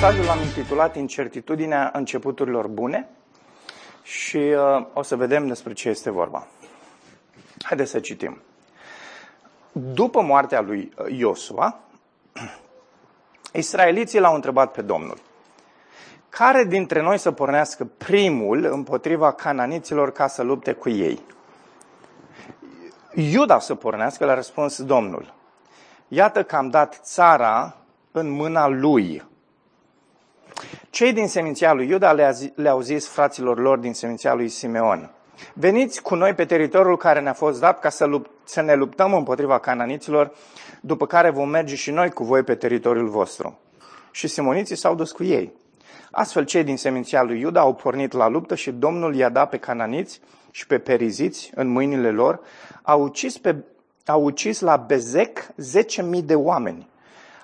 Mesajul l-am intitulat Incertitudinea începuturilor bune și uh, o să vedem despre ce este vorba. Haideți să citim. După moartea lui Iosua, israeliții l-au întrebat pe Domnul, care dintre noi să pornească primul împotriva cananiților ca să lupte cu ei? Iuda să pornească, l-a răspuns Domnul. Iată că am dat țara în mâna lui. Cei din seminția lui Iuda le-au zis fraților lor din seminția lui Simeon. Veniți cu noi pe teritoriul care ne-a fost dat ca să, lupt, să ne luptăm împotriva cananiților, după care vom merge și noi cu voi pe teritoriul vostru. Și simoniții s-au dus cu ei. Astfel, cei din seminția lui Iuda au pornit la luptă și Domnul i-a dat pe cananiți și pe periziți în mâinile lor. Au ucis, pe, au ucis la Bezec 10.000 de oameni.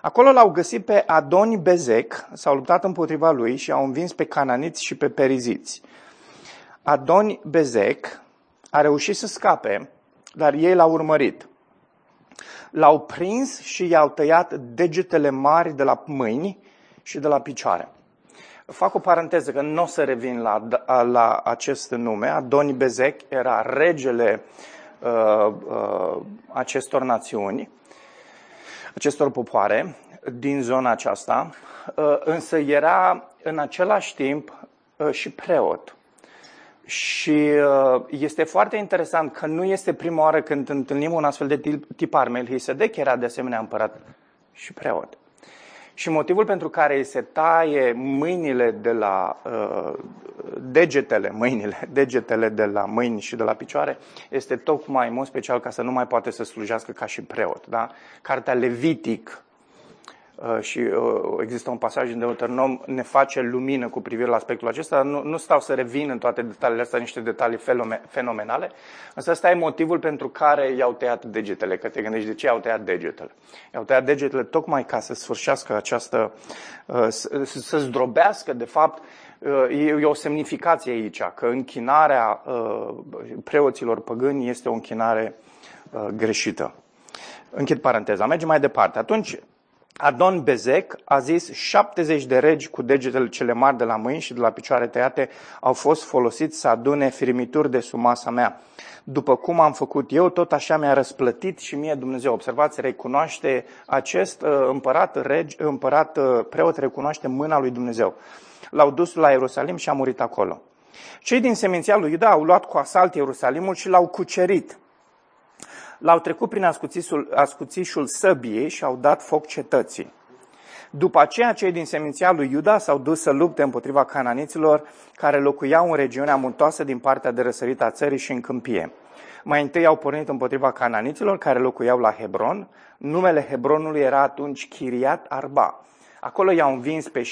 Acolo l-au găsit pe Adoni Bezec, s-au luptat împotriva lui și au învins pe cananiți și pe periziți. Adoni Bezec a reușit să scape, dar ei l-au urmărit. L-au prins și i-au tăiat degetele mari de la mâini și de la picioare. Fac o paranteză că nu o să revin la, la acest nume. Adoni Bezec era regele uh, uh, acestor națiuni, acestor popoare din zona aceasta, uh, însă era în același timp uh, și preot. Și uh, este foarte interesant că nu este prima oară când întâlnim un astfel de tipar. Melchisedec era de asemenea împărat și preot. Și motivul pentru care îi se taie mâinile de la uh, degetele, mâinile, degetele de la mâini și de la picioare este tocmai, în mod special, ca să nu mai poate să slujească ca și preot. Da? Cartea Levitic Uh, și uh, există un pasaj în Deuteronom, ne face lumină cu privire la aspectul acesta. Nu, nu stau să revin în toate detaliile astea, niște detalii fenomenale, însă ăsta e motivul pentru care i-au tăiat degetele, că te gândești de ce i-au tăiat degetele. I-au tăiat degetele tocmai ca să sfârșească această, uh, să zdrobească, de fapt, e o semnificație aici, că închinarea preoților păgâni este o închinare greșită. Închid paranteza. Mergem mai departe. Atunci, Adon Bezec a zis 70 de regi cu degetele cele mari de la mâini și de la picioare tăiate au fost folosiți să adune firimituri de sub masa mea. După cum am făcut eu, tot așa mi-a răsplătit și mie Dumnezeu. Observați, recunoaște acest uh, împărat, regi, împărat uh, preot, recunoaște mâna lui Dumnezeu. L-au dus la Ierusalim și a murit acolo. Cei din seminția lui Iuda au luat cu asalt Ierusalimul și l-au cucerit l-au trecut prin ascuțișul, ascuțișul săbiei și au dat foc cetății. După aceea, cei din seminția lui Iuda s-au dus să lupte împotriva cananiților care locuiau în regiunea muntoasă din partea de răsărit a țării și în câmpie. Mai întâi au pornit împotriva cananiților care locuiau la Hebron. Numele Hebronului era atunci Chiriat Arba. Acolo i-au învins pe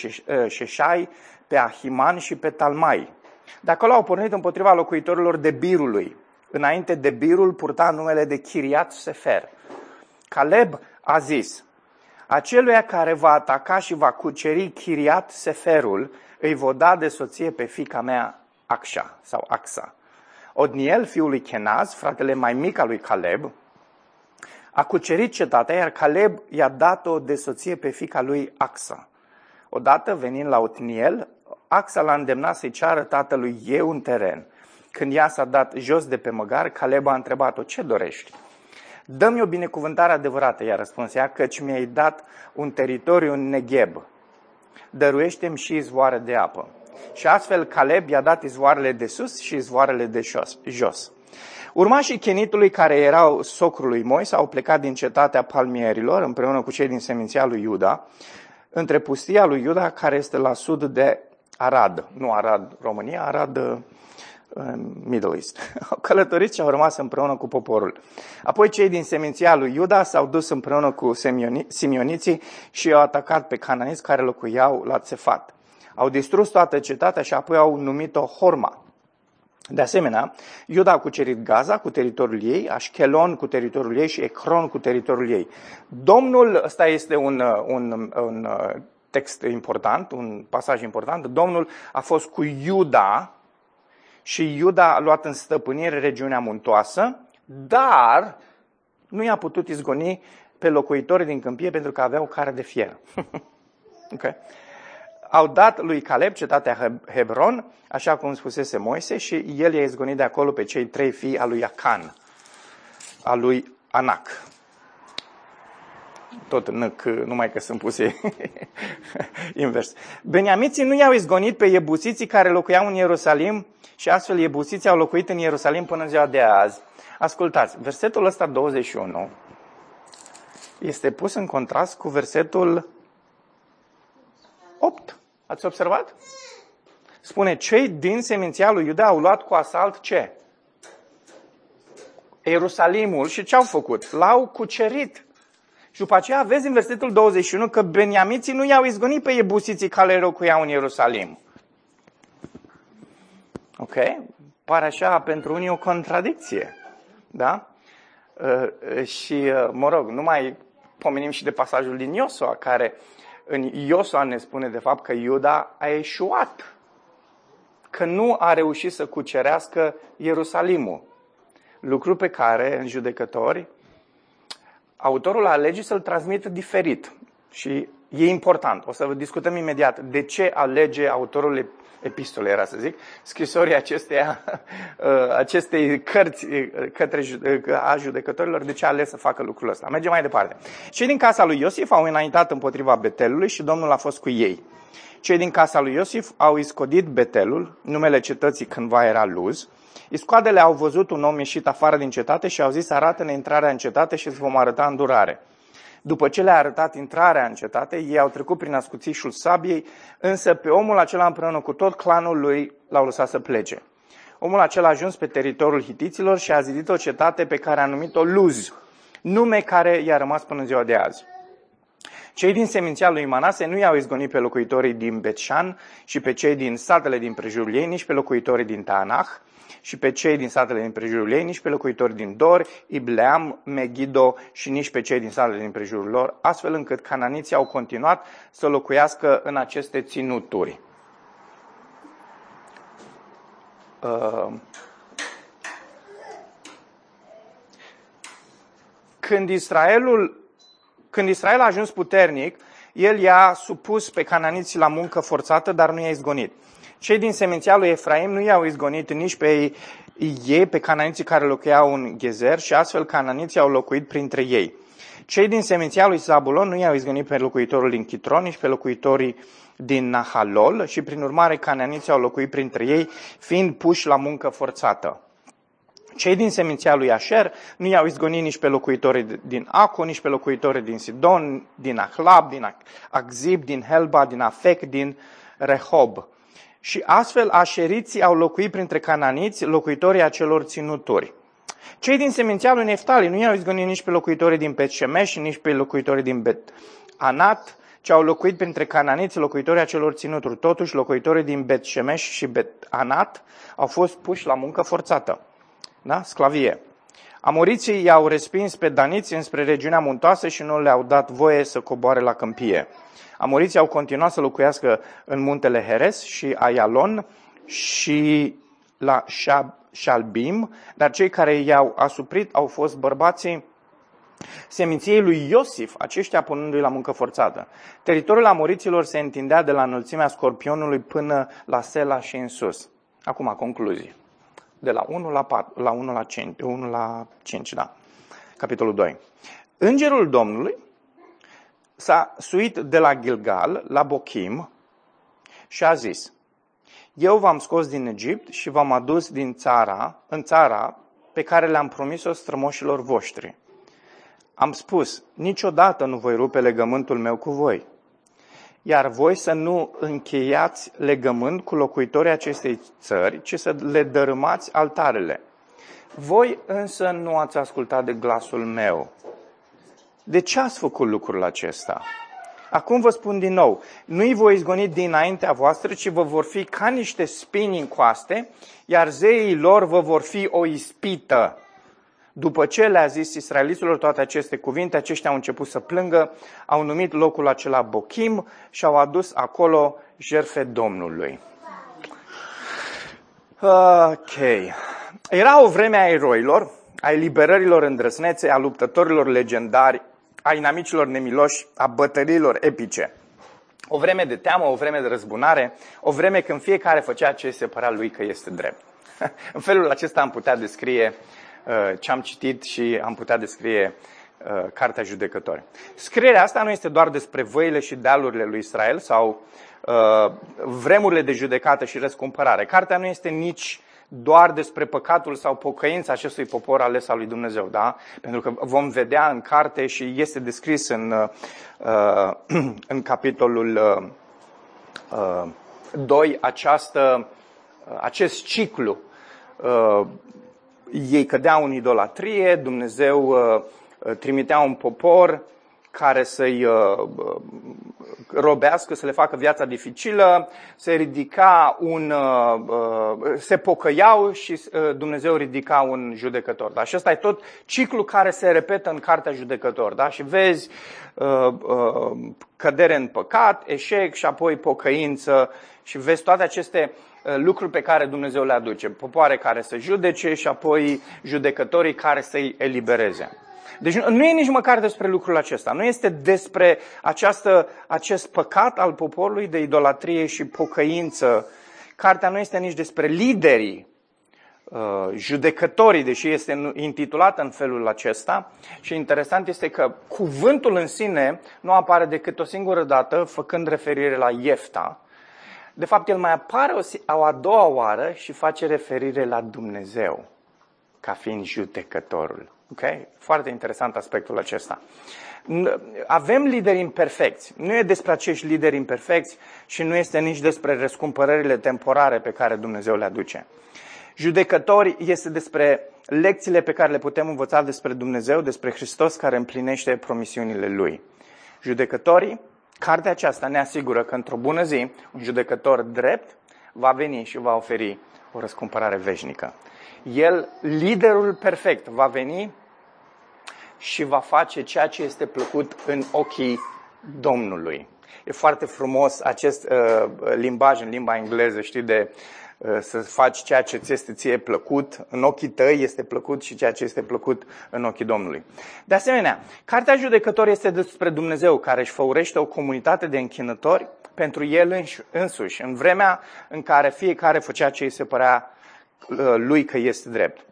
Șeșai, pe Ahiman și pe Talmai. De acolo au pornit împotriva locuitorilor de Birului. Înainte de birul purta numele de Chiriat Sefer. Caleb a zis, aceluia care va ataca și va cuceri Chiriat Seferul, îi va da de soție pe fica mea Axa sau Axa. Odniel, fiul lui Kenaz, fratele mai mic al lui Caleb, a cucerit cetatea, iar Caleb i-a dat-o de soție pe fica lui Axa. Odată, venind la Otniel, Axa l-a îndemnat să-i ceară tatălui ei un teren. Când ea s-a dat jos de pe măgar, Caleb a întrebat-o, ce dorești? Dă-mi o binecuvântare adevărată, i-a răspuns ea, căci mi-ai dat un teritoriu în Negheb. Dăruiește-mi și izvoare de apă. Și astfel Caleb i-a dat izvoarele de sus și izvoarele de jos. Urmașii chenitului care erau socrului Moise au plecat din cetatea palmierilor împreună cu cei din seminția lui Iuda, între pustia lui Iuda care este la sud de Arad. Nu Arad, România, Arad, în Middle East. Au călătorit și au rămas împreună cu poporul. Apoi cei din seminția lui Iuda s-au dus împreună cu simioniții și au atacat pe cananiți care locuiau la Țefat. Au distrus toată cetatea și apoi au numit-o Horma. De asemenea, Iuda a cucerit Gaza cu teritoriul ei, Ashkelon cu teritoriul ei și Ecron cu teritoriul ei. Domnul, ăsta este un, un, un text important, un pasaj important, Domnul a fost cu Iuda, și Iuda a luat în stăpânire regiunea muntoasă, dar nu i-a putut izgoni pe locuitorii din câmpie pentru că aveau care de fier. okay. au dat lui Caleb cetatea Hebron, așa cum spusese Moise, și el i-a izgonit de acolo pe cei trei fii al lui Acan, al lui Anac. Tot năc, numai că sunt puse invers. Beniamiții nu i-au izgonit pe iebusiții care locuiau în Ierusalim și astfel iebusiții au locuit în Ierusalim până în ziua de azi. Ascultați, versetul ăsta 21 este pus în contrast cu versetul 8. Ați observat? Spune, cei din seminția lui Iuda au luat cu asalt ce? Ierusalimul și ce au făcut? L-au cucerit. Și după aceea vezi în versetul 21 că beniamiții nu i-au izgonit pe ebusiții care locuiau în Ierusalim. Ok? Pare așa pentru unii o contradicție. Da? Uh, și, uh, mă rog, nu mai pomenim și de pasajul din Iosua, care în Iosua ne spune de fapt că Iuda a eșuat, că nu a reușit să cucerească Ierusalimul. Lucru pe care, în judecători, autorul alege să-l transmită diferit. Și e important. O să vă discutăm imediat de ce alege autorul epistole, era să zic, scrisorii acesteia, uh, acestei cărți uh, către uh, a judecătorilor, de ce a ales să facă lucrul ăsta. Mergem mai departe. Cei din casa lui Iosif au înaintat împotriva Betelului și Domnul a fost cu ei. Cei din casa lui Iosif au iscodit Betelul, numele cetății cândva era Luz. Iscoadele au văzut un om ieșit afară din cetate și au zis, arată-ne intrarea în cetate și îți vom arăta îndurare. După ce le-a arătat intrarea în cetate, ei au trecut prin ascuțișul sabiei, însă pe omul acela împreună cu tot clanul lui l-au lăsat să plece. Omul acela a ajuns pe teritoriul hitiților și a zidit o cetate pe care a numit-o Luz, nume care i-a rămas până în ziua de azi. Cei din seminția lui Manase nu i-au izgonit pe locuitorii din Betșan și pe cei din satele din prejurul ei, nici pe locuitorii din Tanach, și pe cei din satele din prejurul ei, nici pe locuitori din Dor, Ibleam, Megido și nici pe cei din satele din prejurul lor, astfel încât cananiții au continuat să locuiască în aceste ținuturi. Uh, când Israelul când Israel a ajuns puternic, el i-a supus pe cananiții la muncă forțată, dar nu i-a izgonit. Cei din seminția lui Efraim nu i-au izgonit nici pe ei, pe cananiții care locuiau în Gezer și astfel cananiții au locuit printre ei. Cei din seminția lui Zabulon nu i-au izgonit pe locuitorul din Chitron, nici pe locuitorii din Nahalol și prin urmare cananiții au locuit printre ei, fiind puși la muncă forțată. Cei din seminția lui Asher nu i-au izgonit nici pe locuitorii din Acu, nici pe locuitorii din Sidon, din Ahlab, din Akzib, din Helba, din Afek, din Rehob. Și astfel așeriții au locuit printre cananiți, locuitorii acelor ținuturi. Cei din seminția lui Neftali nu i-au izgonit nici pe locuitorii din Bet Shemesh, nici pe locuitorii din Bet Anat, ci au locuit printre cananiți, locuitorii acelor ținuturi. Totuși, locuitorii din Bet Shemesh și Bet Anat au fost puși la muncă forțată. Da? Sclavie. Amoriții i-au respins pe daniți înspre regiunea muntoasă și nu le-au dat voie să coboare la câmpie. Amoriții au continuat să locuiască în muntele Heres și Ayalon și la Shalbim, dar cei care i-au asuprit au fost bărbații seminției lui Iosif, aceștia punându-i la muncă forțată. Teritoriul amoriților se întindea de la înălțimea scorpionului până la Sela și în sus. Acum, concluzii. De la 1 la, 4, la 1 la 5, 1 la 5, da. Capitolul 2. Îngerul Domnului s-a suit de la Gilgal la Bochim și a zis, Eu v-am scos din Egipt și v-am adus din țara, în țara pe care le-am promis-o strămoșilor voștri. Am spus, niciodată nu voi rupe legământul meu cu voi. Iar voi să nu încheiați legământ cu locuitorii acestei țări, ci să le dărâmați altarele. Voi însă nu ați ascultat de glasul meu, de ce ați făcut lucrul acesta? Acum vă spun din nou, nu-i voi izgoni dinaintea voastră, ci vă vor fi ca niște spini în coaste, iar zeii lor vă vor fi o ispită. După ce le-a zis israeliților toate aceste cuvinte, aceștia au început să plângă, au numit locul acela Bochim și au adus acolo jerfe Domnului. Ok. Era o vreme a eroilor, a eliberărilor îndrăsnețe, a luptătorilor legendari, a inamicilor nemiloși, a bătăliilor epice. O vreme de teamă, o vreme de răzbunare, o vreme când fiecare făcea ce se părea lui că este drept. în felul acesta am putea descrie uh, ce am citit și am putea descrie uh, Cartea Judecători. Scrierea asta nu este doar despre văile și dealurile lui Israel sau uh, vremurile de judecată și răscumpărare. Cartea nu este nici doar despre păcatul sau pocăința acestui popor ales al lui Dumnezeu, da? Pentru că vom vedea în carte și este descris în, uh, în capitolul uh, 2 uh, această, uh, acest ciclu. Uh, ei cădeau în idolatrie, Dumnezeu uh, trimitea un popor care să-i uh, robească, să le facă viața dificilă, se ridica un, uh, uh, se pocăiau și Dumnezeu ridica un judecător. Da? Și ăsta e tot ciclu care se repetă în cartea judecător. Da? Și vezi cădere în păcat, eșec și apoi pocăință și vezi toate aceste lucruri pe care Dumnezeu le aduce. Popoare care să judece și apoi judecătorii care să-i elibereze. Deci nu e nici măcar despre lucrul acesta. Nu este despre această, acest păcat al poporului de idolatrie și pocăință. Cartea nu este nici despre liderii, uh, judecătorii, deși este intitulată în felul acesta. Și interesant este că cuvântul în sine nu apare decât o singură dată, făcând referire la Iefta. De fapt, el mai apare o, o a doua oară și face referire la Dumnezeu ca fiind judecătorul. Okay? Foarte interesant aspectul acesta. Avem lideri imperfecți. Nu e despre acești lideri imperfecți și nu este nici despre răscumpărările temporare pe care Dumnezeu le aduce. Judecători este despre lecțiile pe care le putem învăța despre Dumnezeu, despre Hristos care împlinește promisiunile Lui. Judecătorii, cartea aceasta ne asigură că într-o bună zi, un judecător drept va veni și va oferi o răscumpărare veșnică. El, liderul perfect, va veni și va face ceea ce este plăcut în ochii Domnului. E foarte frumos acest uh, limbaj în limba engleză, știi, de uh, să faci ceea ce ți este ție plăcut, în ochii tăi este plăcut și ceea ce este plăcut în ochii Domnului. De asemenea, Cartea Judecător este despre Dumnezeu care își făurește o comunitate de închinători pentru El însuși, în vremea în care fiecare făcea ce îi se părea uh, lui că este drept.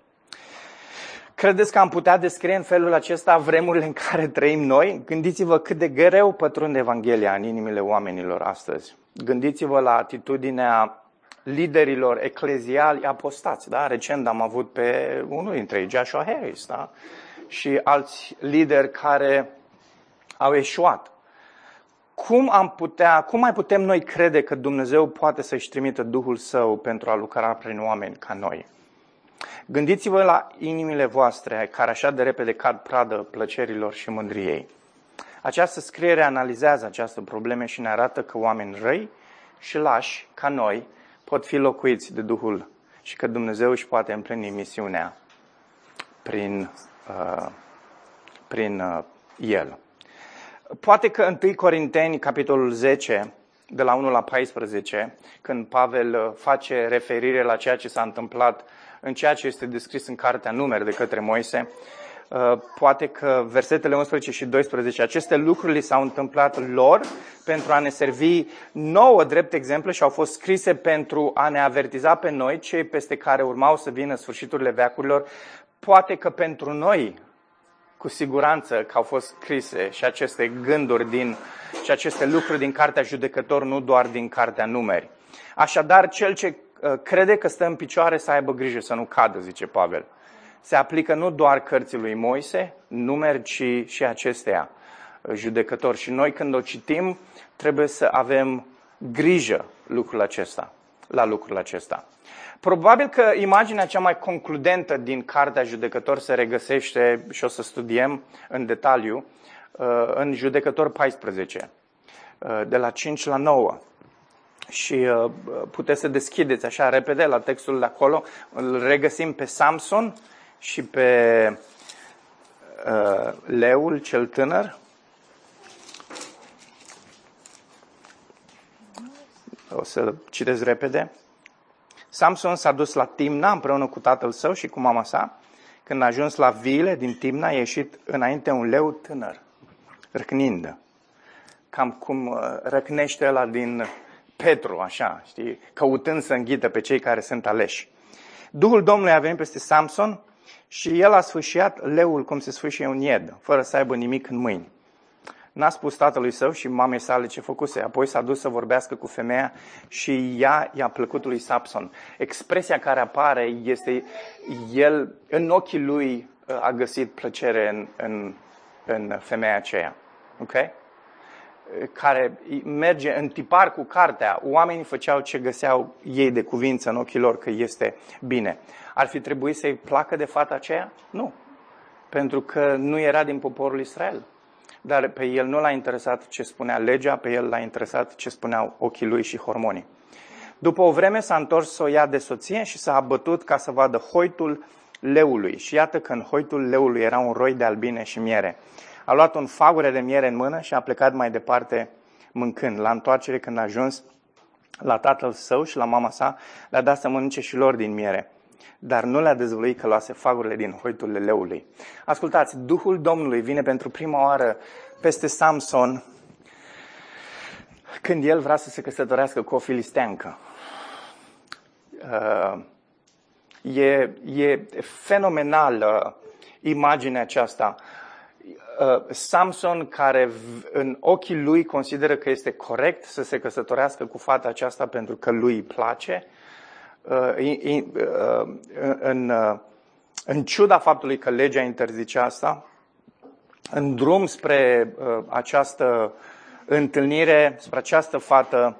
Credeți că am putea descrie în felul acesta vremurile în care trăim noi? Gândiți-vă cât de greu pătrunde Evanghelia în inimile oamenilor astăzi. Gândiți-vă la atitudinea liderilor ecleziali apostați. Da? Recent am avut pe unul dintre ei, Joshua Harris, da? și alți lideri care au eșuat. Cum, am putea, cum mai putem noi crede că Dumnezeu poate să-și trimită Duhul Său pentru a lucra prin oameni ca noi? Gândiți-vă la inimile voastre care așa de repede cad pradă plăcerilor și mândriei. Această scriere analizează această probleme și ne arată că oameni răi și lași, ca noi, pot fi locuiți de Duhul și că Dumnezeu își poate împlini misiunea prin, uh, prin uh, El. Poate că 1 Corinteni, capitolul 10, de la 1 la 14, când Pavel uh, face referire la ceea ce s-a întâmplat în ceea ce este descris în cartea Numeri de către Moise, uh, poate că versetele 11 și 12, aceste lucruri li s-au întâmplat lor pentru a ne servi nouă drept exemplu și au fost scrise pentru a ne avertiza pe noi, cei peste care urmau să vină sfârșiturile veacurilor, poate că pentru noi, cu siguranță că au fost scrise și aceste gânduri din, și aceste lucruri din Cartea Judecător, nu doar din Cartea Numeri. Așadar, cel ce Uh, crede că stă în picioare să aibă grijă să nu cadă, zice Pavel. Se aplică nu doar cărții lui Moise, numeri, ci și acestea, uh, judecători. Și noi când o citim, trebuie să avem grijă lucrul acesta, la lucrul acesta. Probabil că imaginea cea mai concludentă din Cartea Judecător se regăsește, și o să studiem în detaliu, uh, în Judecător 14, de la 5 la 9 și uh, puteți să deschideți așa repede la textul de acolo. Îl regăsim pe Samson și pe uh, leul cel tânăr. O să citesc repede. Samson s-a dus la Timna împreună cu tatăl său și cu mama sa. Când a ajuns la viile din Timna, a ieșit înainte un leu tânăr, răcnind. cam cum uh, răcnește ăla din Petru, așa, știi, căutând să înghită pe cei care sunt aleși. Duhul Domnului a venit peste Samson și el a sfâșiat leul cum se sfâșie un ied, fără să aibă nimic în mâini. N-a spus tatălui său și mamei sale ce făcuse. Apoi s-a dus să vorbească cu femeia și ea i-a plăcut lui Samson. Expresia care apare este el, în ochii lui, a găsit plăcere în, în, în femeia aceea. Ok? care merge în tipar cu cartea, oamenii făceau ce găseau ei de cuvință în ochii lor că este bine. Ar fi trebuit să-i placă de fata aceea? Nu. Pentru că nu era din poporul Israel. Dar pe el nu l-a interesat ce spunea legea, pe el l-a interesat ce spuneau ochii lui și hormonii. După o vreme s-a întors să o ia de soție și s-a abătut ca să vadă hoitul leului. Și iată că în hoitul leului era un roi de albine și miere. A luat un fagure de miere în mână și a plecat mai departe mâncând. La întoarcere, când a ajuns la tatăl său și la mama sa, le-a dat să mănânce și lor din miere. Dar nu le-a dezvăluit că luase fagurile din hoitul leului. Ascultați, Duhul Domnului vine pentru prima oară peste Samson când el vrea să se căsătorească cu o filisteancă. Uh, e, e fenomenală imaginea aceasta. Uh, Samson, care în ochii lui consideră că este corect să se căsătorească cu fata aceasta pentru că lui îi place, uh, uh, în, în ciuda faptului că legea interzice asta, în drum spre această întâlnire, spre această fată,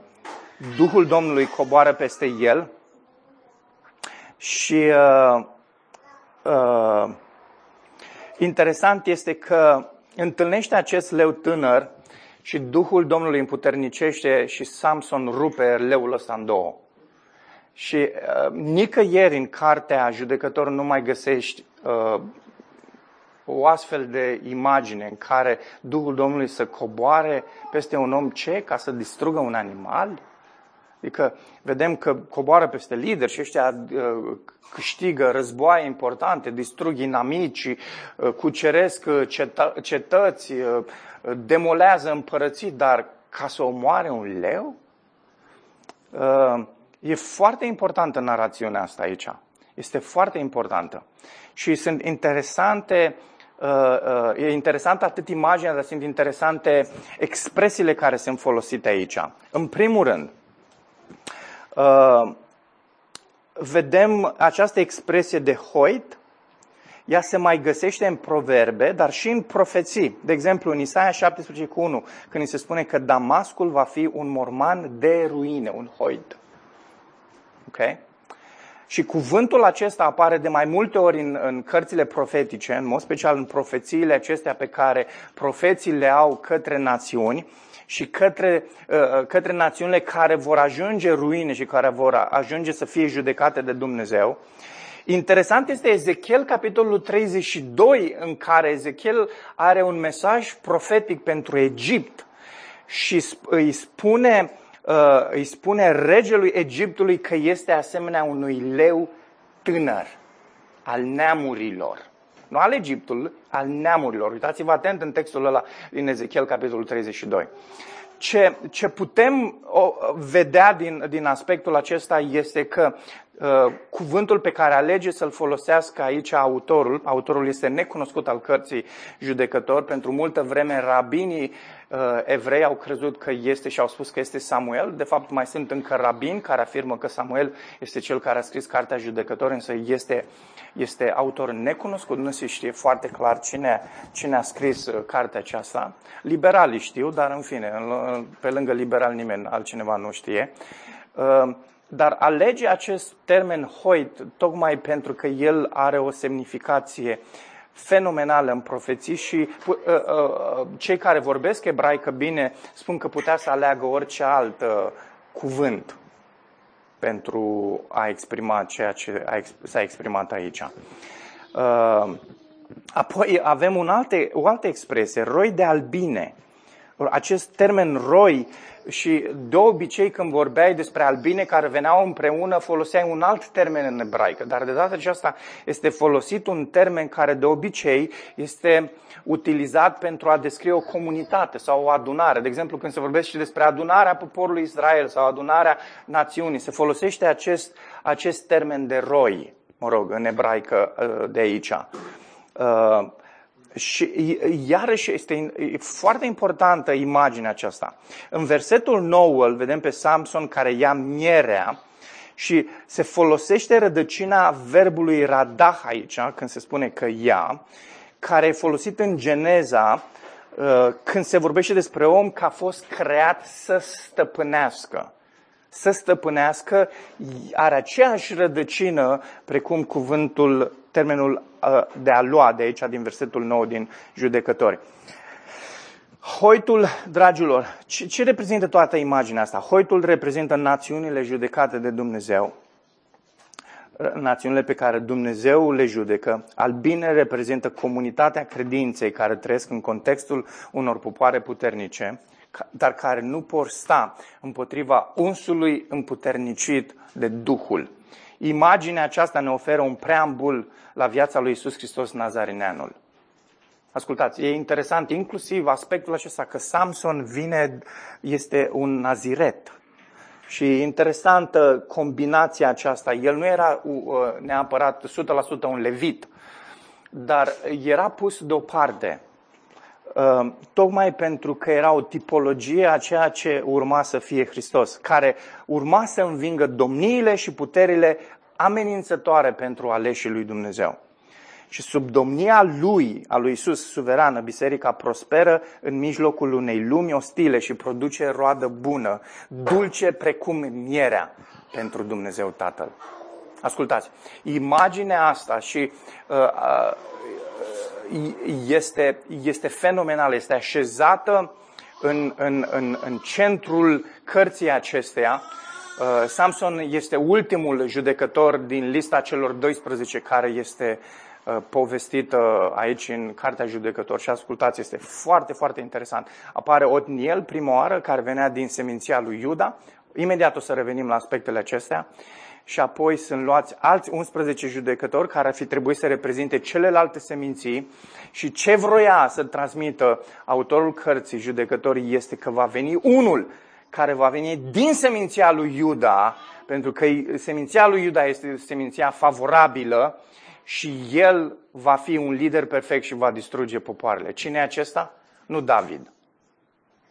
Duhul Domnului coboară peste el și uh, uh, Interesant este că întâlnește acest leu tânăr și Duhul Domnului împuternicește și Samson rupe leul ăsta în două. Și uh, nicăieri în cartea judecător nu mai găsești uh, o astfel de imagine în care Duhul Domnului să coboare peste un om ce? Ca să distrugă un animal? Adică vedem că coboară peste lideri și ăștia uh, câștigă războaie importante, distrug inamici, uh, cuceresc uh, cetă- cetăți, demolează împărății, dar ca să omoare un leu? E foarte importantă narațiunea asta aici. Este foarte importantă. Și sunt interesante e interesantă atât imaginea, dar sunt interesante expresiile care sunt folosite aici. În primul rând, Uh, vedem această expresie de hoit, ea se mai găsește în proverbe, dar și în profeții. De exemplu, în Isaia 17 cu 1, când se spune că Damascul va fi un morman de ruine, un hoit. Ok? Și cuvântul acesta apare de mai multe ori în, în cărțile profetice, în mod special în profețiile acestea pe care profeții le au către națiuni și către, uh, uh, către națiunile care vor ajunge ruine și care vor ajunge să fie judecate de Dumnezeu. Interesant este Ezechiel, capitolul 32, în care Ezechiel are un mesaj profetic pentru Egipt și îi spune, uh, îi spune regelui Egiptului că este asemenea unui leu tânăr al neamurilor. Nu al Egiptului, al neamurilor. Uitați-vă atent în textul ăla din Ezechiel, capitolul 32. Ce, ce putem o, vedea din, din aspectul acesta este că uh, cuvântul pe care alege să-l folosească aici autorul, autorul este necunoscut al cărții judecător, pentru multă vreme rabinii uh, evrei au crezut că este și au spus că este Samuel. De fapt, mai sunt încă rabini care afirmă că Samuel este cel care a scris cartea judecător, însă este, este autor necunoscut, nu se știe foarte clar cine, cine a scris uh, cartea aceasta. Liberalii știu, dar în fine, pe lângă liberal nimeni altcineva nu știe. Uh, dar alege acest termen hoit tocmai pentru că el are o semnificație fenomenală în profeții și uh, uh, cei care vorbesc ebraică bine spun că putea să aleagă orice alt uh, cuvânt pentru a exprima ceea ce s-a exprimat aici. Uh, apoi avem un alte, o altă expresie, roi de albine. Acest termen roi și de obicei când vorbeai despre albine care veneau împreună, foloseai un alt termen în ebraică, dar de data aceasta este folosit un termen care de obicei este utilizat pentru a descrie o comunitate sau o adunare. De exemplu, când se vorbește și despre adunarea poporului Israel sau adunarea națiunii, se folosește acest, acest termen de roi, mă rog, în ebraică uh, de aici. Uh, și iarăși este foarte importantă imaginea aceasta. În versetul 9 îl vedem pe Samson care ia mierea și se folosește rădăcina verbului radah aici, când se spune că ia, care e folosit în Geneza uh, când se vorbește despre om că a fost creat să stăpânească. Să stăpânească are aceeași rădăcină precum cuvântul, termenul uh, de a lua de aici, din versetul 9 din judecători. Hoitul, dragilor, ce, ce reprezintă toată imaginea asta? Hoitul reprezintă națiunile judecate de Dumnezeu națiunile pe care Dumnezeu le judecă. Albine reprezintă comunitatea credinței care trăiesc în contextul unor popoare puternice, dar care nu por sta împotriva unsului împuternicit de Duhul. Imaginea aceasta ne oferă un preambul la viața lui Isus Hristos Nazarineanul. Ascultați, e interesant inclusiv aspectul acesta că Samson vine, este un naziret. Și interesantă combinația aceasta. El nu era uh, neapărat 100% un levit, dar era pus deoparte uh, tocmai pentru că era o tipologie a ceea ce urma să fie Hristos, care urma să învingă domniile și puterile amenințătoare pentru aleșii lui Dumnezeu. Și sub domnia lui, a lui Isus, suverană, biserica prosperă în mijlocul unei lumi ostile și produce roadă bună, dulce precum mierea pentru Dumnezeu Tatăl. Ascultați, imaginea asta și uh, uh, este, este fenomenală, este așezată în, în, în, în centrul cărții acesteia. Uh, Samson este ultimul judecător din lista celor 12 care este Uh, povestită aici în Cartea Judecător și ascultați, este foarte, foarte interesant. Apare Otniel prima oară, care venea din seminția lui Iuda. Imediat o să revenim la aspectele acestea. Și apoi sunt luați alți 11 judecători care ar fi trebuit să reprezinte celelalte seminții și ce vroia să transmită autorul cărții judecătorii este că va veni unul care va veni din seminția lui Iuda, pentru că seminția lui Iuda este seminția favorabilă și el va fi un lider perfect și va distruge popoarele. Cine e acesta? Nu David.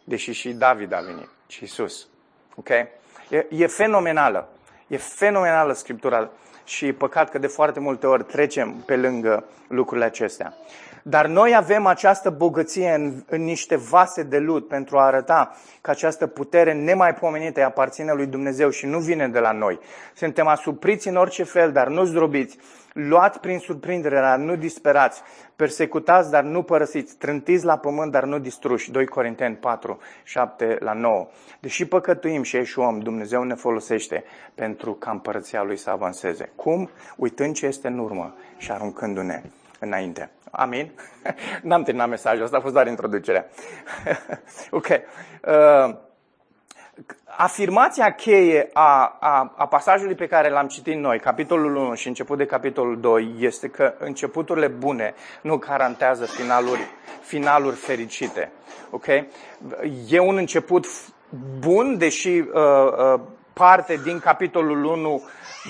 Deși și David a venit, ci Isus. Ok? E, e fenomenală. E fenomenală Scriptura și păcat că de foarte multe ori trecem pe lângă lucrurile acestea. Dar noi avem această bogăție în, în niște vase de lut pentru a arăta că această putere nemaipomenită aparține lui Dumnezeu și nu vine de la noi. Suntem asupriți în orice fel, dar nu zdrobiți luați prin surprindere, dar nu disperați, persecutați, dar nu părăsiți, trântiți la pământ, dar nu distruși. 2 Corinteni 4, 7 la 9. Deși păcătuim și eșuăm, Dumnezeu ne folosește pentru ca împărăția Lui să avanseze. Cum? Uitând ce este în urmă și aruncându-ne înainte. Amin? N-am terminat mesajul, asta a fost doar introducerea. ok. Uh, afirmația cheie a, a, a pasajului pe care l-am citit noi, capitolul 1 și început de capitolul 2, este că începuturile bune nu garantează finaluri, finaluri fericite. Ok? E un început bun, deși uh, uh, parte din capitolul 1,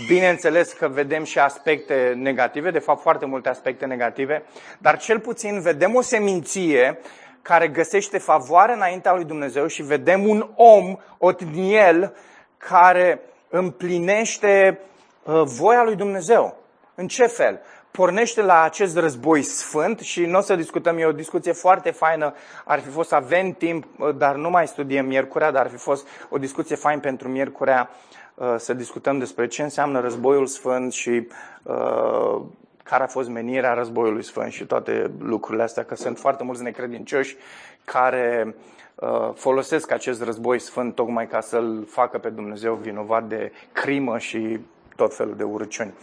bineînțeles că vedem și aspecte negative, de fapt foarte multe aspecte negative, dar cel puțin vedem o seminție care găsește favoare înaintea lui Dumnezeu și vedem un om, Otniel, care împlinește uh, voia lui Dumnezeu. În ce fel? Pornește la acest război sfânt și nu o să discutăm, e o discuție foarte faină, ar fi fost să avem timp, uh, dar nu mai studiem Miercurea, dar ar fi fost o discuție faină pentru Miercurea uh, să discutăm despre ce înseamnă războiul sfânt și uh, care a fost menirea războiului sfânt și toate lucrurile astea, că sunt foarte mulți necredincioși care uh, folosesc acest război sfânt tocmai ca să-L facă pe Dumnezeu vinovat de crimă și tot felul de urăciuni.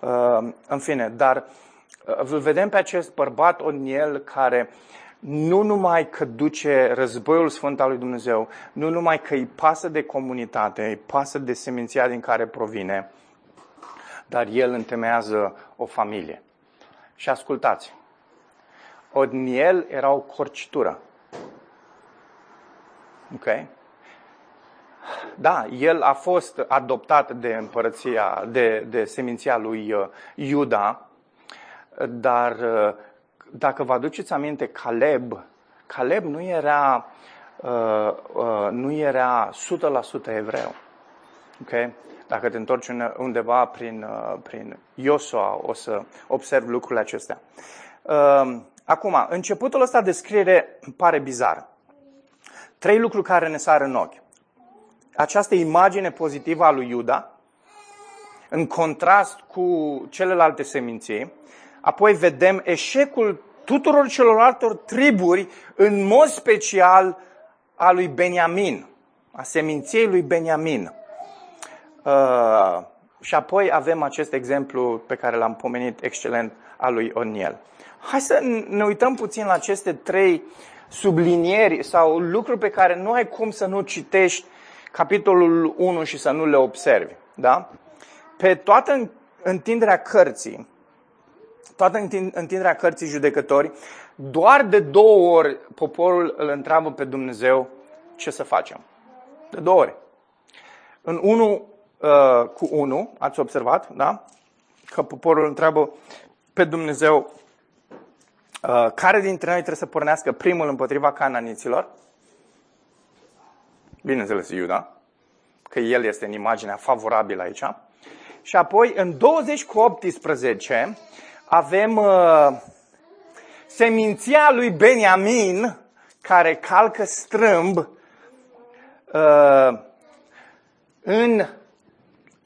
Uh, în fine, dar uh, îl vedem pe acest bărbat Oniel care nu numai că duce războiul sfânt al lui Dumnezeu, nu numai că îi pasă de comunitate, îi pasă de seminția din care provine, dar el întemeiază o familie. Și ascultați, Odniel era o corcitură. Ok? Da, el a fost adoptat de împărăția, de, de seminția lui uh, Iuda, dar uh, dacă vă aduceți aminte, Caleb, Caleb nu era, uh, uh, nu era 100% evreu. Okay? Dacă te întorci undeva prin, uh, prin Iosua, o să observi lucrurile acestea. Uh, acum, începutul ăsta de scriere pare bizar. Trei lucruri care ne sar în ochi. Această imagine pozitivă a lui Iuda, în contrast cu celelalte seminții, apoi vedem eșecul tuturor celorlalte triburi, în mod special a lui Beniamin, a seminției lui Beniamin. Uh, și apoi avem acest exemplu pe care l-am pomenit excelent al lui Oniel. Hai să ne uităm puțin la aceste trei sublinieri sau lucruri pe care nu ai cum să nu citești capitolul 1 și să nu le observi. Da? Pe toată întinderea cărții, toată întinderea cărții judecători, doar de două ori poporul îl întreabă pe Dumnezeu ce să facem. De două ori. În 1 uh, cu 1, ați observat, da? Că poporul întreabă pe Dumnezeu uh, care dintre noi trebuie să pornească primul împotriva cananiților. Bineînțeles, Iuda, că el este în imaginea favorabilă aici. Și apoi, în 20 cu 18, avem uh, seminția lui Beniamin care calcă strâmb uh, în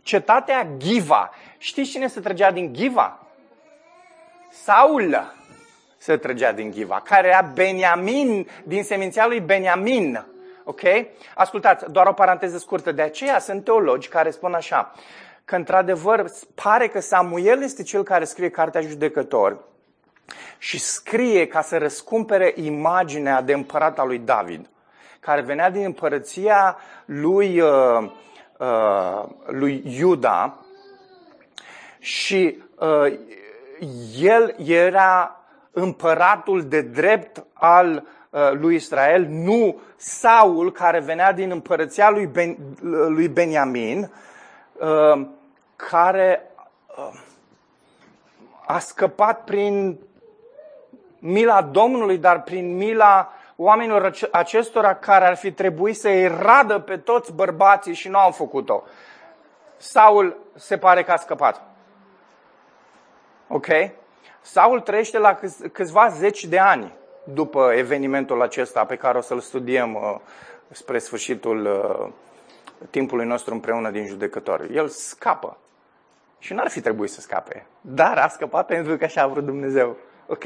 cetatea Giva. Știți cine se trăgea din Giva? Saul se trăgea din Giva, care era Beniamin, din seminția lui Beniamin. Ok? Ascultați, doar o paranteză scurtă. De aceea sunt teologi care spun așa că într-adevăr pare că Samuel este cel care scrie cartea judecător și scrie ca să răscumpere imaginea de împărat al lui David, care venea din împărăția lui, uh, uh, lui Iuda și uh, el era împăratul de drept al uh, lui Israel, nu Saul, care venea din împărăția lui, ben, lui Beniamin, Uh, care uh, a scăpat prin mila Domnului, dar prin mila oamenilor acestora care ar fi trebuit să-i radă pe toți bărbații și nu au făcut-o. Saul se pare că a scăpat. Ok? Saul trăiește la câțiva zeci de ani după evenimentul acesta pe care o să-l studiem uh, spre sfârșitul uh, timpului nostru împreună din judecător. El scapă. Și n-ar fi trebuit să scape. Dar a scăpat pentru că așa a vrut Dumnezeu. Ok?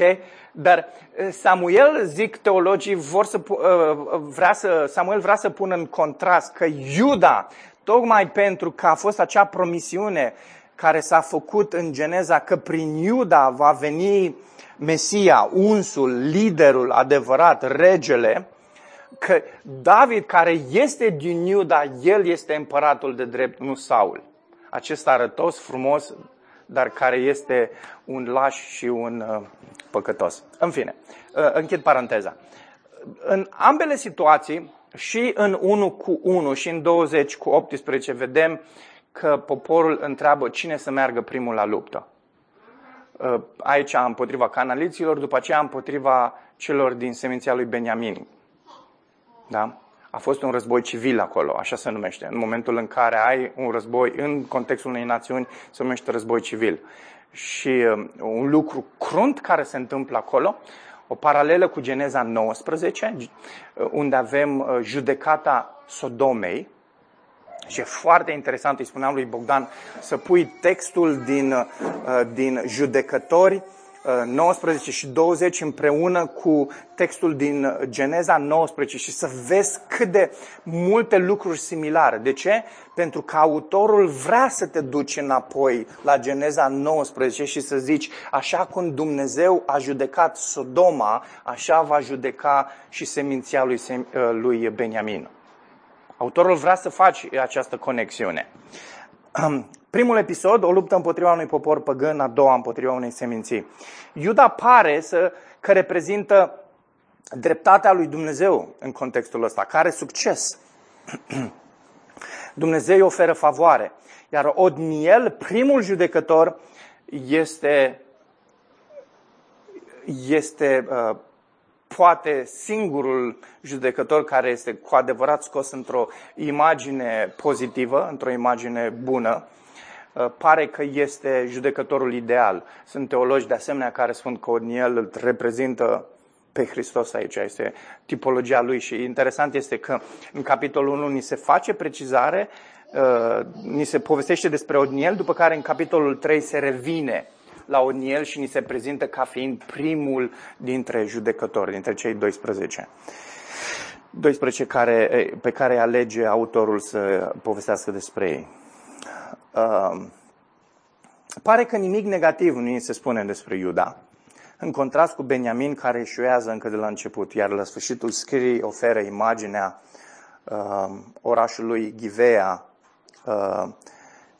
Dar eh, Samuel, zic teologii, vor să, uh, vrea să, Samuel vrea să pună în contrast că Iuda, tocmai pentru că a fost acea promisiune care s-a făcut în Geneza, că prin Iuda va veni Mesia, unsul, liderul adevărat, regele, că David, care este din Iuda, el este împăratul de drept, nu Saul. Acest arătos frumos, dar care este un laș și un uh, păcătos. În fine, uh, închid paranteza. În ambele situații, și în 1 cu 1 și în 20 cu 18, vedem că poporul întreabă cine să meargă primul la luptă. Uh, aici împotriva canaliților, după aceea împotriva celor din seminția lui Beniamin. Da? A fost un război civil acolo, așa se numește. În momentul în care ai un război în contextul unei națiuni, se numește război civil. Și um, un lucru crunt care se întâmplă acolo, o paralelă cu Geneza 19, unde avem uh, judecata Sodomei, și e foarte interesant, îi spuneam lui Bogdan, să pui textul din, uh, din judecători 19 și 20 împreună cu textul din Geneza 19 și să vezi cât de multe lucruri similare. De ce? Pentru că autorul vrea să te duci înapoi la Geneza 19 și să zici, așa cum Dumnezeu a judecat Sodoma, așa va judeca și seminția lui, lui Beniamin. Autorul vrea să faci această conexiune. Primul episod, o luptă împotriva unui popor păgân, a doua împotriva unei seminții. Iuda pare să, că reprezintă dreptatea lui Dumnezeu în contextul ăsta, care are succes. Dumnezeu îi oferă favoare. Iar Odniel, primul judecător, este, este uh, poate singurul judecător care este cu adevărat scos într-o imagine pozitivă, într-o imagine bună, uh, pare că este judecătorul ideal. Sunt teologi de asemenea care spun că Odniel îl reprezintă pe Hristos aici, este tipologia lui și interesant este că în capitolul 1 ni se face precizare, uh, ni se povestește despre Odniel, după care în capitolul 3 se revine la Oniel și ni se prezintă ca fiind primul dintre judecători, dintre cei 12. 12 care, pe care alege autorul să povestească despre ei. Uh, pare că nimic negativ nu se spune despre Iuda, în contrast cu Beniamin care eșuează încă de la început, iar la sfârșitul scrierii oferă imaginea uh, orașului Ghivea, uh,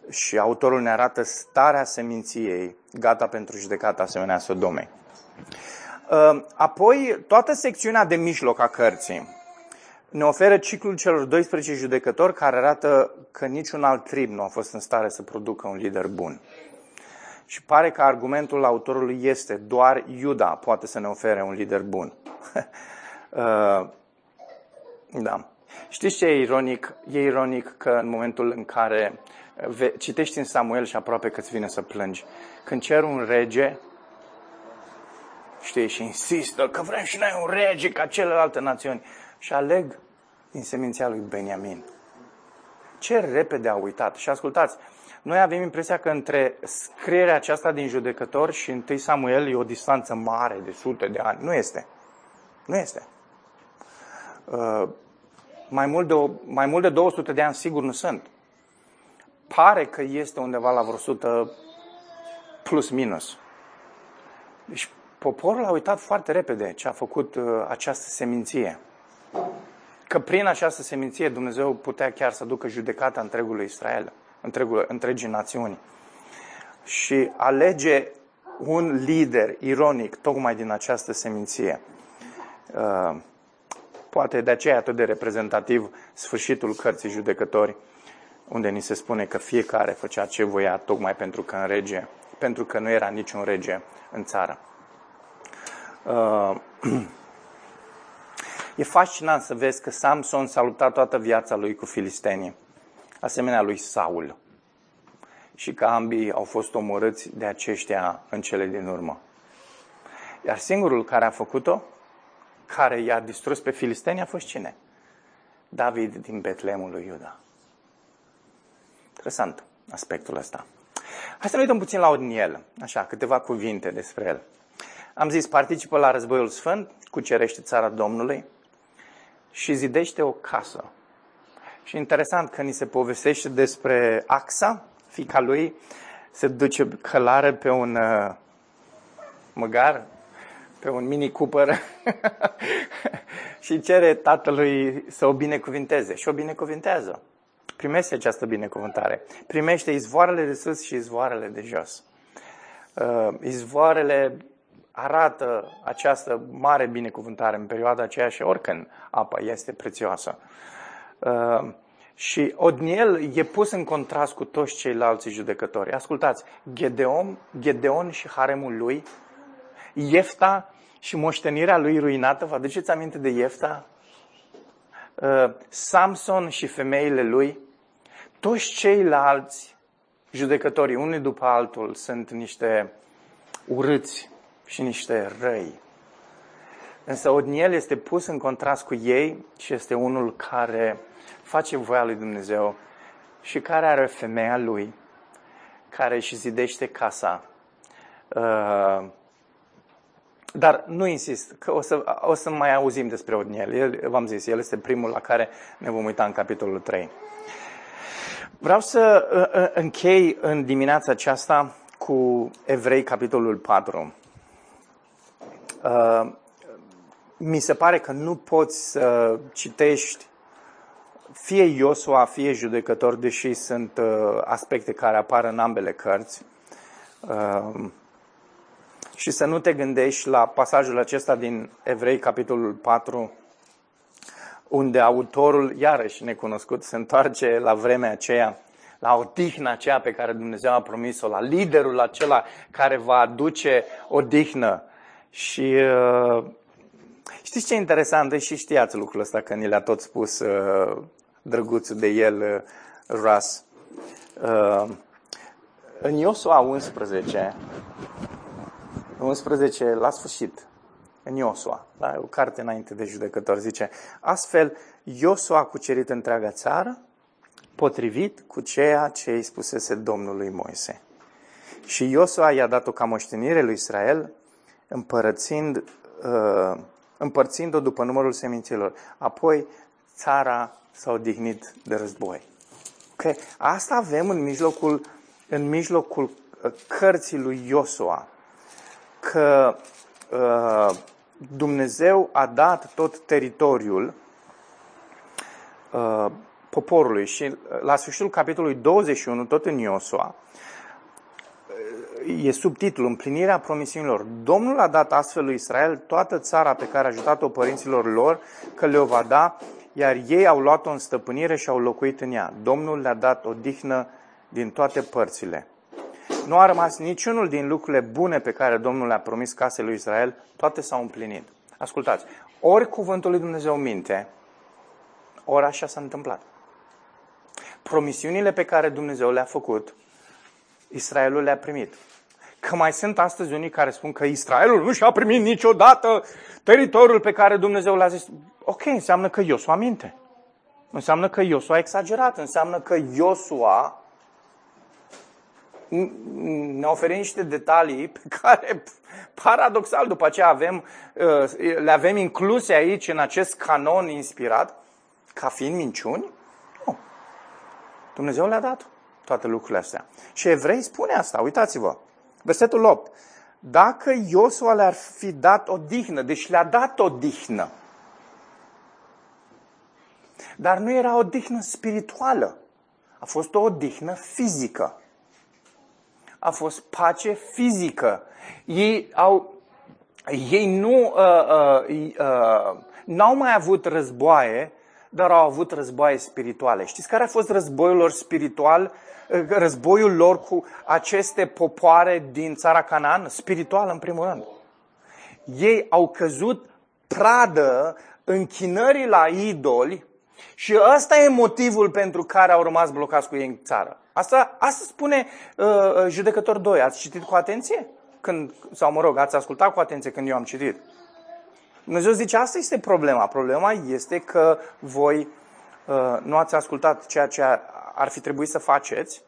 și autorul ne arată starea seminției gata pentru judecata asemenea Sodomei. Ă, apoi, toată secțiunea de mijloc a cărții ne oferă ciclul celor 12 judecători care arată că niciun alt trib nu a fost în stare să producă un lider bun. Și pare că argumentul autorului este doar Iuda poate să ne ofere un lider bun. Ă, da. Știți ce e ironic? E ironic că în momentul în care citești în Samuel și aproape că îți vine să plângi. Când cer un rege, știi, și insistă că vrem și noi un rege ca celelalte națiuni și aleg din seminția lui Beniamin. Ce repede a uitat. Și ascultați, noi avem impresia că între scrierea aceasta din judecător și întâi Samuel e o distanță mare de sute de ani. Nu este. Nu este. Uh, mai, mult de o, mai mult de 200 de ani sigur nu sunt pare că este undeva la vreo 100 plus minus. Deci poporul a uitat foarte repede ce a făcut uh, această seminție. Că prin această seminție Dumnezeu putea chiar să ducă judecata întregului Israel, întregul, întregii națiuni. Și alege un lider ironic tocmai din această seminție. Uh, poate de aceea atât de reprezentativ sfârșitul cărții judecători unde ni se spune că fiecare făcea ce voia tocmai pentru că, în rege, pentru că nu era niciun rege în țară. Uh, e fascinant să vezi că Samson s-a luptat toată viața lui cu filistenii, asemenea lui Saul, și că ambii au fost omorâți de aceștia în cele din urmă. Iar singurul care a făcut-o, care i-a distrus pe filisteni, a fost cine? David din Betlemul lui Iuda. Interesant aspectul ăsta. Hai să ne uităm puțin la Odniel, așa, câteva cuvinte despre el. Am zis, participă la războiul sfânt, cucerește țara Domnului și zidește o casă. Și interesant că ni se povestește despre Axa, fica lui, se duce călare pe un uh, măgar, pe un mini Cooper și cere tatălui să o binecuvinteze. Și o binecuvintează primește această binecuvântare. Primește izvoarele de sus și izvoarele de jos. Uh, izvoarele arată această mare binecuvântare în perioada aceea și oricând apa este prețioasă. Uh, și Odniel e pus în contrast cu toți ceilalți judecători. Ascultați, Gedeon, Gedeon și haremul lui, Iefta și moștenirea lui ruinată, vă aduceți aminte de Iefta? Uh, Samson și femeile lui, toți ceilalți judecători, unii după altul, sunt niște urâți și niște răi. Însă Odniel este pus în contrast cu ei și este unul care face voia lui Dumnezeu și care are femeia lui, care își zidește casa. Uh, dar nu insist, că o să, o să mai auzim despre Odniel. El, v-am zis, el este primul la care ne vom uita în capitolul 3. Vreau să uh, uh, închei în dimineața aceasta cu Evrei, capitolul 4. Uh, mi se pare că nu poți să citești fie Iosua, fie judecător, deși sunt aspecte care apar în ambele cărți și să nu te gândești la pasajul acesta din Evrei, capitolul 4, unde autorul, iarăși necunoscut, se întoarce la vremea aceea, la odihna aceea pe care Dumnezeu a promis-o, la liderul acela care va aduce odihnă. Și uh, știți ce interesant? Și știați lucrul ăsta că ni le-a tot spus uh, drăguțul de el, uh, Ras. Uh, în Iosua 11, 11, la sfârșit, în Iosua, da? o carte înainte de judecător, zice, astfel Iosua a cucerit întreaga țară, potrivit cu ceea ce îi spusese Domnului Moise. Și Iosua i-a dat-o ca moștenire lui Israel, împărățind, uh, împărțind-o după numărul seminților. Apoi țara s-a odihnit de război. Okay? Asta avem în mijlocul, în mijlocul uh, cărții lui Iosua că uh, Dumnezeu a dat tot teritoriul uh, poporului și uh, la sfârșitul capitolului 21, tot în Iosua, uh, e subtitlul Împlinirea promisiunilor. Domnul a dat astfel lui Israel toată țara pe care a ajutat-o părinților lor că le-o va da, iar ei au luat-o în stăpânire și au locuit în ea. Domnul le-a dat o dihnă din toate părțile nu a rămas niciunul din lucrurile bune pe care Domnul le-a promis casei lui Israel, toate s-au împlinit. Ascultați, ori cuvântul lui Dumnezeu minte, ori așa s-a întâmplat. Promisiunile pe care Dumnezeu le-a făcut, Israelul le-a primit. Că mai sunt astăzi unii care spun că Israelul nu și-a primit niciodată teritoriul pe care Dumnezeu l-a zis. Ok, înseamnă că Iosua minte. Înseamnă că Iosua a exagerat. Înseamnă că Iosua ne oferă niște detalii pe care, paradoxal, după aceea avem, uh, le avem incluse aici în acest canon inspirat, ca fiind minciuni? Nu. Dumnezeu le-a dat toate lucrurile astea. Și evrei spune asta, uitați-vă. Versetul 8. Dacă Iosua le-ar fi dat o dihnă, deci le-a dat o dihnă, dar nu era o dihnă spirituală, a fost o odihnă fizică a fost pace fizică. Ei, au, ei nu uh, uh, uh, n-au mai avut războaie, dar au avut războaie spirituale. Știți care a fost războiul lor spiritual? Uh, războiul lor cu aceste popoare din țara Canaan? Spiritual, în primul rând. Ei au căzut pradă închinării la idoli și ăsta e motivul pentru care au rămas blocați cu ei în țară. Asta, asta spune uh, uh, judecător 2. Ați citit cu atenție? Când, sau mă rog, ați ascultat cu atenție când eu am citit. Dumnezeu zice, asta este problema. Problema este că voi uh, nu ați ascultat ceea ce ar fi trebuit să faceți.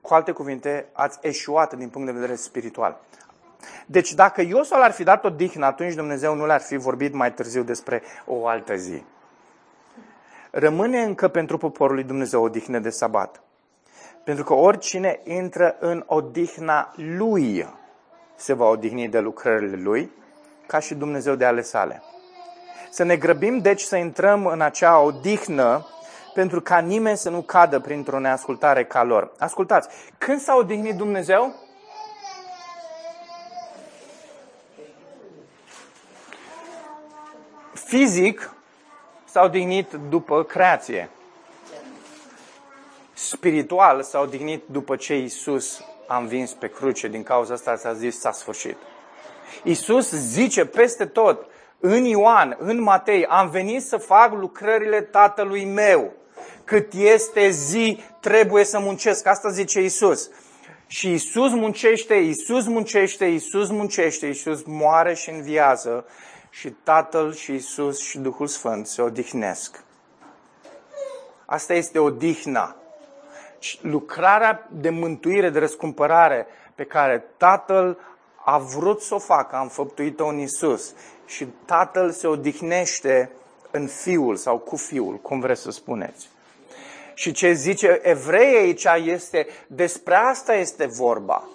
Cu alte cuvinte, ați eșuat din punct de vedere spiritual. Deci dacă Iosua l-ar fi dat o dihnă, atunci Dumnezeu nu l-ar fi vorbit mai târziu despre o altă zi. Rămâne încă pentru poporul lui Dumnezeu o dihnă de sabat. Pentru că oricine intră în odihna lui se va odihni de lucrările lui, ca și Dumnezeu de ale sale. Să ne grăbim, deci, să intrăm în acea odihnă, pentru ca nimeni să nu cadă printr-o neascultare ca lor. Ascultați, când s-a odihnit Dumnezeu? Fizic s-a odihnit după creație spiritual s-a odihnit după ce Isus a învins pe cruce. Din cauza asta s-a zis s-a sfârșit. Isus zice peste tot, în Ioan, în Matei, am venit să fac lucrările tatălui meu. Cât este zi, trebuie să muncesc. Asta zice Isus. Și Isus muncește, Isus muncește, Isus muncește, Isus moare și înviază și Tatăl și Isus și Duhul Sfânt se odihnesc. Asta este odihna lucrarea de mântuire, de răscumpărare pe care Tatăl a vrut să o facă, a înfăptuit-o în Isus și Tatăl se odihnește în Fiul sau cu Fiul, cum vreți să spuneți. Și ce zice evrei aici este, despre asta este vorba.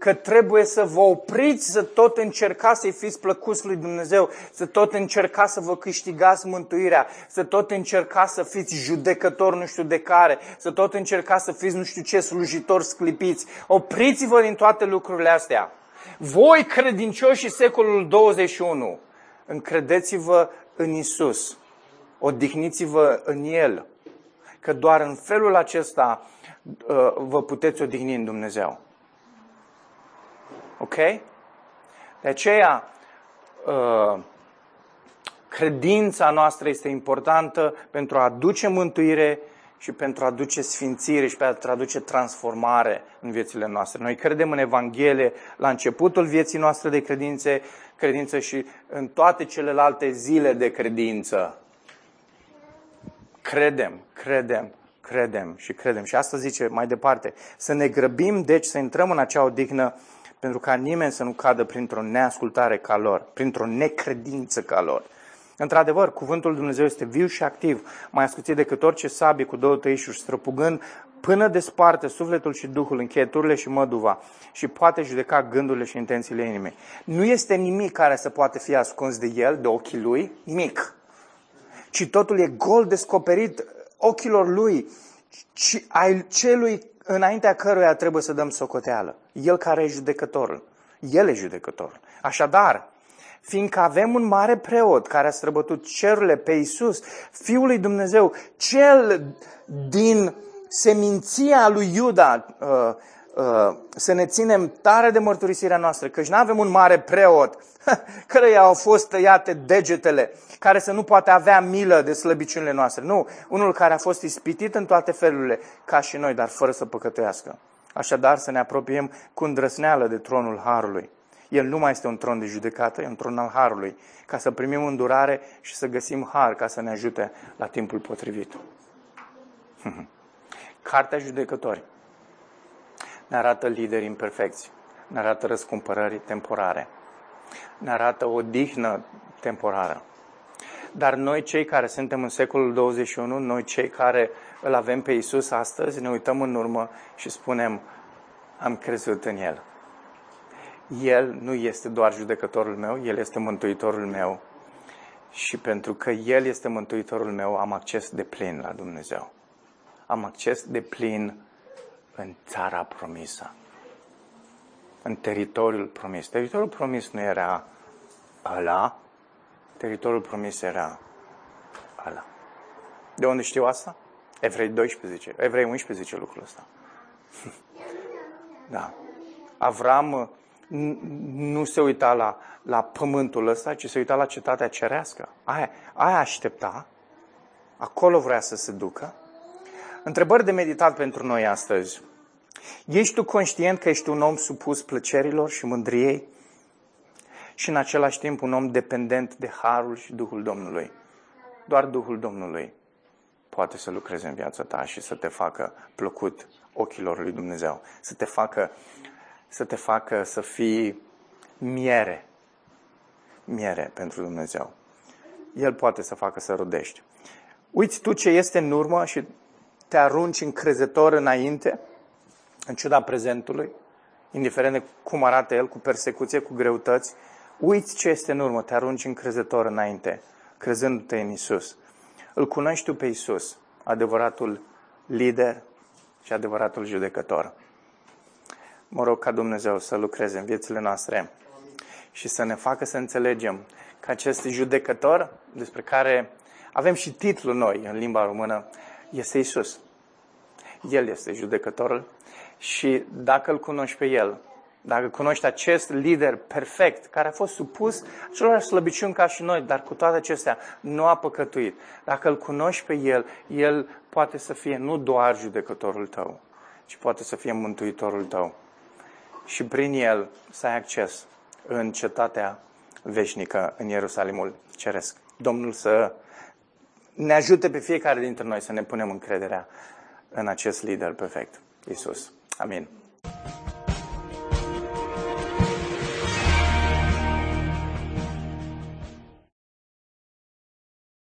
Că trebuie să vă opriți să tot încercați să-i fiți plăcuți lui Dumnezeu, să tot încercați să vă câștigați mântuirea, să tot încercați să fiți judecători nu știu de care, să tot încercați să fiți nu știu ce slujitori sclipiți. Opriți-vă din toate lucrurile astea. Voi credincioși secolul 21, încredeți-vă în Isus. Odihniți-vă în El că doar în felul acesta uh, vă puteți odihni în Dumnezeu. Ok? De aceea, uh, credința noastră este importantă pentru a aduce mântuire și pentru a aduce sfințire și pentru a aduce transformare în viețile noastre. Noi credem în Evanghelie la începutul vieții noastre de credințe, credință și în toate celelalte zile de credință. Credem, credem, credem și credem. Și asta zice mai departe. Să ne grăbim, deci, să intrăm în acea odihnă pentru ca nimeni să nu cadă printr-o neascultare ca lor, printr-o necredință ca lor. Într-adevăr, cuvântul Dumnezeu este viu și activ, mai ascuțit decât orice sabie cu două tăișuri, străpugând până desparte sufletul și duhul, încheieturile și măduva și poate judeca gândurile și intențiile inimii. Nu este nimic care să poate fi ascuns de el, de ochii lui, nimic ci totul e gol descoperit ochilor lui și ai celui înaintea căruia trebuie să dăm socoteală. El care e judecătorul. El e judecătorul. Așadar, fiindcă avem un mare preot care a străbătut cerurile pe Iisus, Fiul lui Dumnezeu, cel din seminția lui Iuda, uh, uh, să ne ținem tare de mărturisirea noastră, căci nu avem un mare preot căreia au fost tăiate degetele, care să nu poate avea milă de slăbiciunile noastre. Nu, unul care a fost ispitit în toate felurile, ca și noi, dar fără să păcătuiască. Așadar, să ne apropiem cu îndrăsneală de tronul Harului. El nu mai este un tron de judecată, e un tron al Harului, ca să primim îndurare și să găsim Har ca să ne ajute la timpul potrivit. Cartea judecători ne arată lideri imperfecți, ne arată răscumpărări temporare, ne arată o dihnă temporară. Dar noi, cei care suntem în secolul 21, noi, cei care îl avem pe Isus astăzi, ne uităm în urmă și spunem, am crezut în El. El nu este doar judecătorul meu, El este mântuitorul meu. Și pentru că El este mântuitorul meu, am acces de plin la Dumnezeu. Am acces de plin în țara promisă, în teritoriul promis. Teritoriul promis nu era ăla, teritoriul promis era ăla. De unde știu asta? Evrei 12, Evrei 11 zice lucrul ăsta. da. Avram nu se uita la, la pământul ăsta, ci se uita la cetatea cerească. Aia, aia aștepta, acolo vrea să se ducă. Întrebări de meditat pentru noi astăzi. Ești tu conștient că ești un om supus plăcerilor și mândriei și în același timp un om dependent de harul și Duhul Domnului? Doar Duhul Domnului poate să lucreze în viața ta și să te facă plăcut ochilor lui Dumnezeu, să te facă să, te facă să fii miere, miere pentru Dumnezeu. El poate să facă să rodești. Uiți tu ce este în urmă și te arunci încrezător înainte în ciuda prezentului, indiferent de cum arată el, cu persecuție, cu greutăți, uiți ce este în urmă, te arunci încrezător înainte, crezându-te în Isus. Îl cunoști tu pe Isus, adevăratul lider și adevăratul judecător. Mă rog ca Dumnezeu să lucreze în viețile noastre și să ne facă să înțelegem că acest judecător, despre care avem și titlul noi în limba română, este Isus. El este judecătorul și dacă îl cunoști pe el, dacă cunoști acest lider perfect, care a fost supus celor slăbiciuni ca și noi, dar cu toate acestea nu a păcătuit, dacă îl cunoști pe el, el poate să fie nu doar judecătorul tău, ci poate să fie mântuitorul tău. Și prin el să ai acces în cetatea veșnică, în Ierusalimul Ceresc. Domnul să ne ajute pe fiecare dintre noi să ne punem încrederea în acest lider perfect, Isus. Amin.